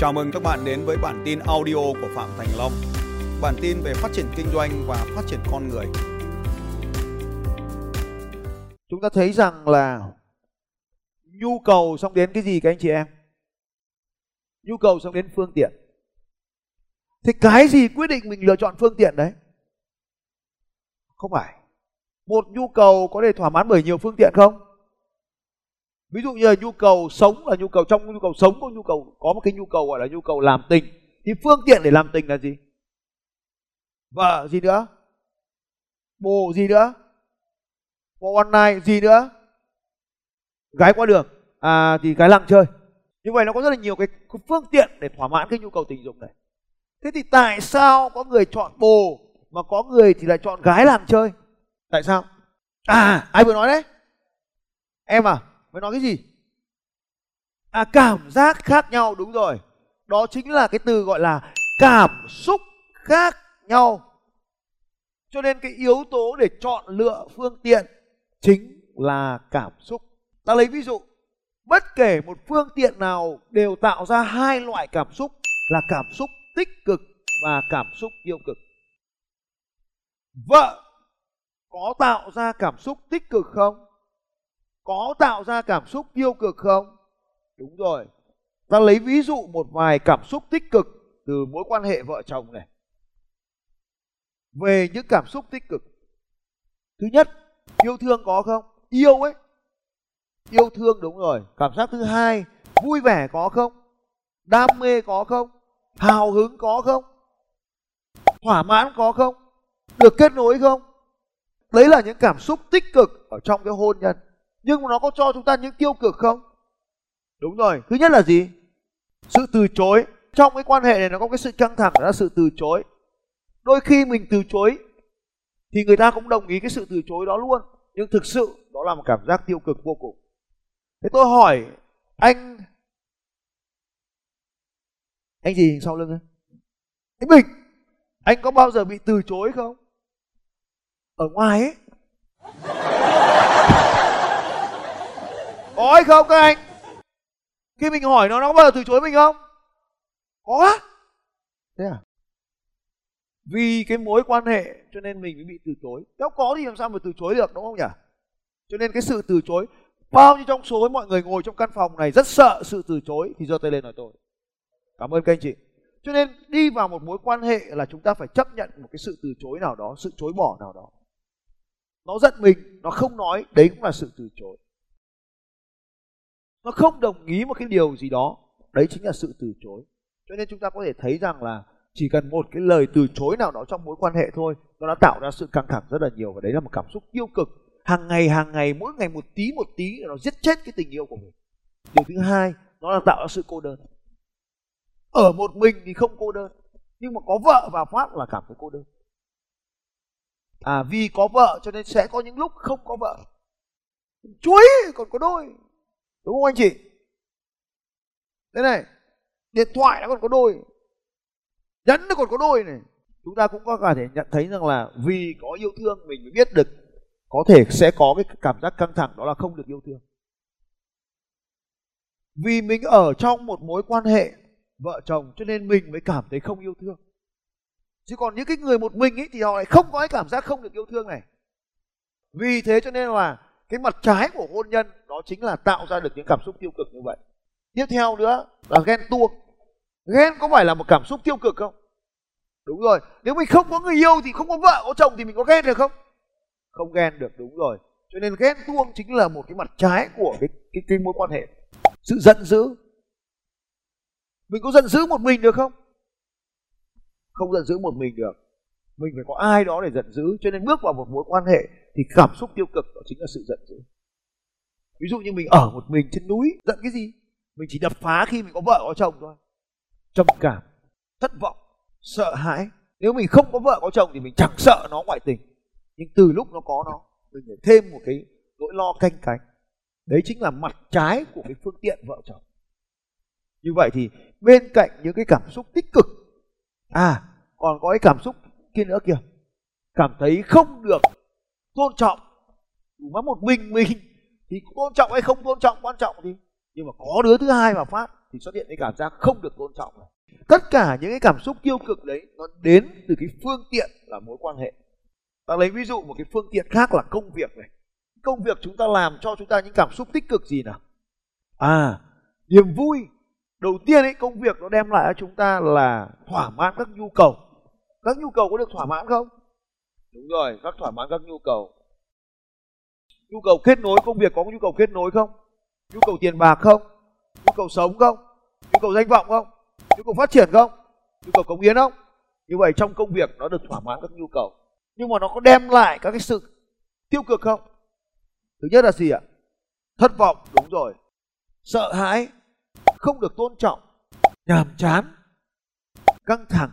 Chào mừng các bạn đến với bản tin audio của Phạm Thành Long. Bản tin về phát triển kinh doanh và phát triển con người. Chúng ta thấy rằng là nhu cầu xong đến cái gì các anh chị em? Nhu cầu xong đến phương tiện. Thì cái gì quyết định mình lựa chọn phương tiện đấy? Không phải. Một nhu cầu có thể thỏa mãn bởi nhiều phương tiện không? Ví dụ như là nhu cầu sống, là nhu cầu trong nhu cầu sống có nhu cầu, có một cái nhu cầu gọi là nhu cầu làm tình. Thì phương tiện để làm tình là gì? Vợ gì nữa? Bồ gì nữa? Bộ online gì nữa? Gái qua đường. À thì gái lăng chơi. Như vậy nó có rất là nhiều cái phương tiện để thỏa mãn cái nhu cầu tình dục này. Thế thì tại sao có người chọn bồ mà có người thì lại chọn gái làm chơi? Tại sao? À ai vừa nói đấy? Em à? Mới nói cái gì? À cảm giác khác nhau, đúng rồi. Đó chính là cái từ gọi là cảm xúc khác nhau. Cho nên cái yếu tố để chọn lựa phương tiện chính là cảm xúc. Ta lấy ví dụ, bất kể một phương tiện nào đều tạo ra hai loại cảm xúc, là cảm xúc tích cực và cảm xúc tiêu cực. Vợ có tạo ra cảm xúc tích cực không? Có tạo ra cảm xúc tiêu cực không? Đúng rồi. Ta lấy ví dụ một vài cảm xúc tích cực từ mối quan hệ vợ chồng này. Về những cảm xúc tích cực. Thứ nhất, yêu thương có không? Yêu ấy. Yêu thương đúng rồi. Cảm giác thứ hai, vui vẻ có không? Đam mê có không? Hào hứng có không? Thỏa mãn có không? Được kết nối không? Đấy là những cảm xúc tích cực ở trong cái hôn nhân nhưng nó có cho chúng ta những tiêu cực không? Đúng rồi. Thứ nhất là gì? Sự từ chối. Trong cái quan hệ này nó có cái sự căng thẳng đó là sự từ chối. Đôi khi mình từ chối thì người ta cũng đồng ý cái sự từ chối đó luôn. Nhưng thực sự đó là một cảm giác tiêu cực vô cùng. Thế tôi hỏi anh anh gì sau lưng ấy? Anh bình anh có bao giờ bị từ chối không? Ở ngoài ấy có hay không, các anh. Khi mình hỏi nó nó có bao giờ từ chối mình không? Có á. Thế à? Vì cái mối quan hệ, cho nên mình mới bị từ chối. Nếu có thì làm sao mà từ chối được, đúng không nhỉ? Cho nên cái sự từ chối, bao nhiêu trong số mọi người ngồi trong căn phòng này rất sợ sự từ chối, thì giơ tay lên nói tôi. Cảm ơn các anh chị. Cho nên đi vào một mối quan hệ là chúng ta phải chấp nhận một cái sự từ chối nào đó, sự chối bỏ nào đó. Nó giận mình, nó không nói, đấy cũng là sự từ chối nó không đồng ý một cái điều gì đó. Đấy chính là sự từ chối. Cho nên chúng ta có thể thấy rằng là chỉ cần một cái lời từ chối nào đó trong mối quan hệ thôi, nó đã tạo ra sự căng thẳng rất là nhiều và đấy là một cảm xúc tiêu cực. Hàng ngày hàng ngày, mỗi ngày một tí một tí nó giết chết cái tình yêu của mình. Điều thứ hai, nó là tạo ra sự cô đơn. Ở một mình thì không cô đơn, nhưng mà có vợ và phát là cảm thấy cô đơn. À vì có vợ cho nên sẽ có những lúc không có vợ. Chuối, còn có đôi đúng không anh chị? Thế này, điện thoại nó còn có đôi nhẫn nó còn có đôi này. Chúng ta cũng có thể nhận thấy rằng là vì có yêu thương mình mới biết được có thể sẽ có cái cảm giác căng thẳng, đó là không được yêu thương. Vì mình ở trong một mối quan hệ vợ chồng cho nên mình mới cảm thấy không yêu thương. Chứ còn những cái người một mình ấy thì họ lại không có cái cảm giác không được yêu thương này. Vì thế cho nên là cái mặt trái của hôn nhân đó chính là tạo ra được những cảm xúc tiêu cực như vậy. Tiếp theo nữa là ghen tuông. Ghen có phải là một cảm xúc tiêu cực không? Đúng rồi. Nếu mình không có người yêu thì không có vợ có chồng thì mình có ghen được không? Không ghen được đúng rồi. Cho nên ghen tuông chính là một cái mặt trái của cái cái, cái mối quan hệ. Sự giận dữ. Mình có giận dữ một mình được không? Không giận dữ một mình được. Mình phải có ai đó để giận dữ. Cho nên bước vào một mối quan hệ thì cảm xúc tiêu cực đó chính là sự giận dữ. Ví dụ như mình ở một mình trên núi, giận cái gì? Mình chỉ đập phá khi mình có vợ có chồng thôi. Trầm cảm, thất vọng, sợ hãi. Nếu mình không có vợ có chồng thì mình chẳng sợ nó ngoại tình. Nhưng từ lúc nó có nó, mình phải thêm một cái nỗi lo canh cánh. Đấy chính là mặt trái của cái phương tiện vợ chồng. Như vậy thì bên cạnh những cái cảm xúc tích cực à còn có cái cảm xúc kia nữa kìa. Cảm thấy không được tôn trọng. Mà một mình mình thì tôn trọng hay không tôn trọng, quan trọng thì nhưng mà có đứa thứ hai mà phát thì xuất hiện cái cảm giác không được tôn trọng này. tất cả những cái cảm xúc tiêu cực đấy nó đến từ cái phương tiện là mối quan hệ. Ta lấy ví dụ một cái phương tiện khác là công việc này. Công việc chúng ta làm cho chúng ta những cảm xúc tích cực gì nào? À niềm vui. Đầu tiên ấy, công việc nó đem lại cho chúng ta là thỏa mãn các nhu cầu. Các nhu cầu có được thỏa mãn không? Đúng rồi các thỏa mãn các nhu cầu. Nhu cầu kết nối công việc, có nhu cầu kết nối không? Nhu cầu tiền bạc không? Nhu cầu sống không? Nhu cầu danh vọng không? Nhu cầu phát triển không? Nhu cầu cống hiến không? Như vậy trong công việc nó được thỏa mãn các nhu cầu. Nhưng mà nó có đem lại các cái sự tiêu cực không? Thứ nhất là gì ạ? Thất vọng, đúng rồi. Sợ hãi, không được tôn trọng. Nhàm chán, căng thẳng,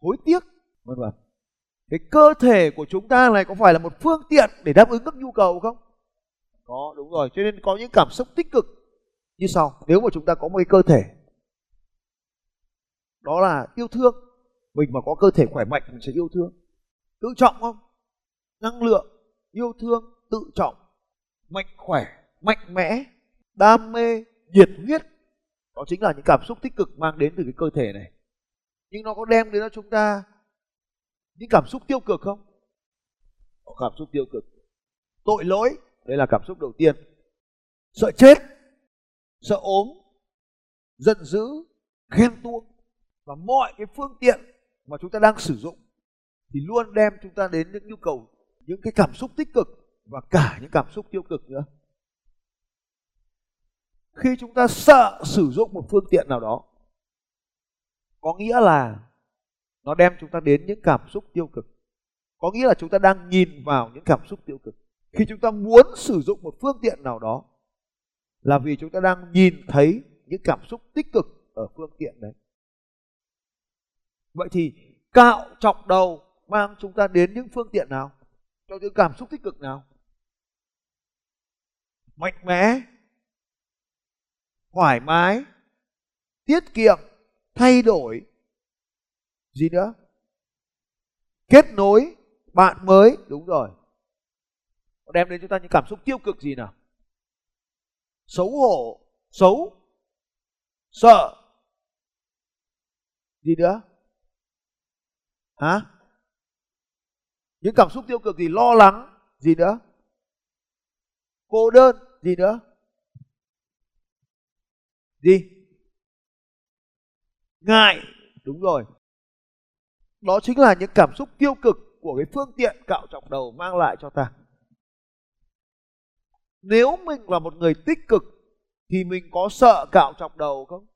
hối tiếc. Vân vân cái cơ thể của chúng ta này có phải là một phương tiện để đáp ứng các nhu cầu không? Có, đúng rồi. Cho nên có những cảm xúc tích cực như sau. Nếu mà chúng ta có một cái cơ thể đó là yêu thương, mình mà có cơ thể khỏe mạnh, mình sẽ yêu thương. Tự trọng không? Năng lượng, yêu thương, tự trọng, mạnh khỏe, mạnh mẽ, đam mê, nhiệt huyết. Đó chính là những cảm xúc tích cực mang đến từ cái cơ thể này. Nhưng nó có đem đến cho chúng ta những cảm xúc tiêu cực không? Có cảm xúc tiêu cực. Tội lỗi đây là cảm xúc đầu tiên. Sợ chết, sợ ốm, giận dữ, ghen tuông. Và mọi cái phương tiện mà chúng ta đang sử dụng thì luôn đem chúng ta đến những nhu cầu, những cái cảm xúc tích cực và cả những cảm xúc tiêu cực nữa. Khi chúng ta sợ sử dụng một phương tiện nào đó, có nghĩa là nó đem chúng ta đến những cảm xúc tiêu cực. Có nghĩa là chúng ta đang nhìn vào những cảm xúc tiêu cực. Khi chúng ta muốn sử dụng một phương tiện nào đó, là vì chúng ta đang nhìn thấy những cảm xúc tích cực ở phương tiện đấy. Vậy thì cạo chọc đầu mang chúng ta đến những phương tiện nào? Cho những cảm xúc tích cực nào? Mạnh mẽ, thoải mái, tiết kiệm, thay đổi gì nữa? Kết nối bạn mới. Đúng rồi. Đem đến chúng ta những cảm xúc tiêu cực gì nào? Xấu hổ, xấu, sợ. Gì nữa? Hả? Những cảm xúc tiêu cực gì? Lo lắng. Gì nữa? Cô đơn. Gì nữa? Gì? Ngại. Đúng rồi đó chính là những cảm xúc tiêu cực của cái phương tiện cạo trọc đầu mang lại cho ta. Nếu mình là một người tích cực, thì mình có sợ cạo trọc đầu không?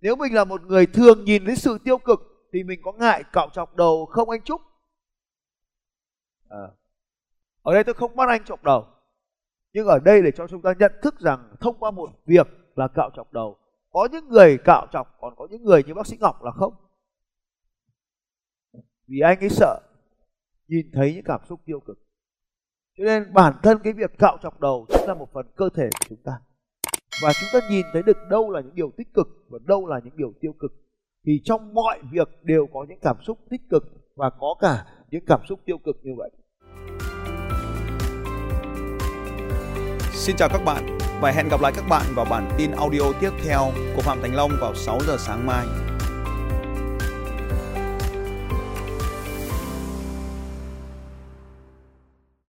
Nếu mình là một người thường nhìn thấy sự tiêu cực, thì mình có ngại cạo trọc đầu không anh trúc? À. ở đây tôi không bắt anh trọc đầu. Nhưng ở đây để cho chúng ta nhận thức rằng thông qua một việc là cạo trọc đầu, có những người cạo trọc còn có những người như bác sĩ ngọc là không vì anh ấy sợ, nhìn thấy những cảm xúc tiêu cực. Cho nên bản thân cái việc cạo chọc đầu chính là một phần cơ thể của chúng ta. Và chúng ta nhìn thấy được đâu là những điều tích cực và đâu là những điều tiêu cực, thì trong mọi việc đều có những cảm xúc tích cực và có cả những cảm xúc tiêu cực như vậy. Xin chào các bạn, và hẹn gặp lại các bạn vào bản tin audio tiếp theo của Phạm Thành Long vào 6 giờ sáng mai.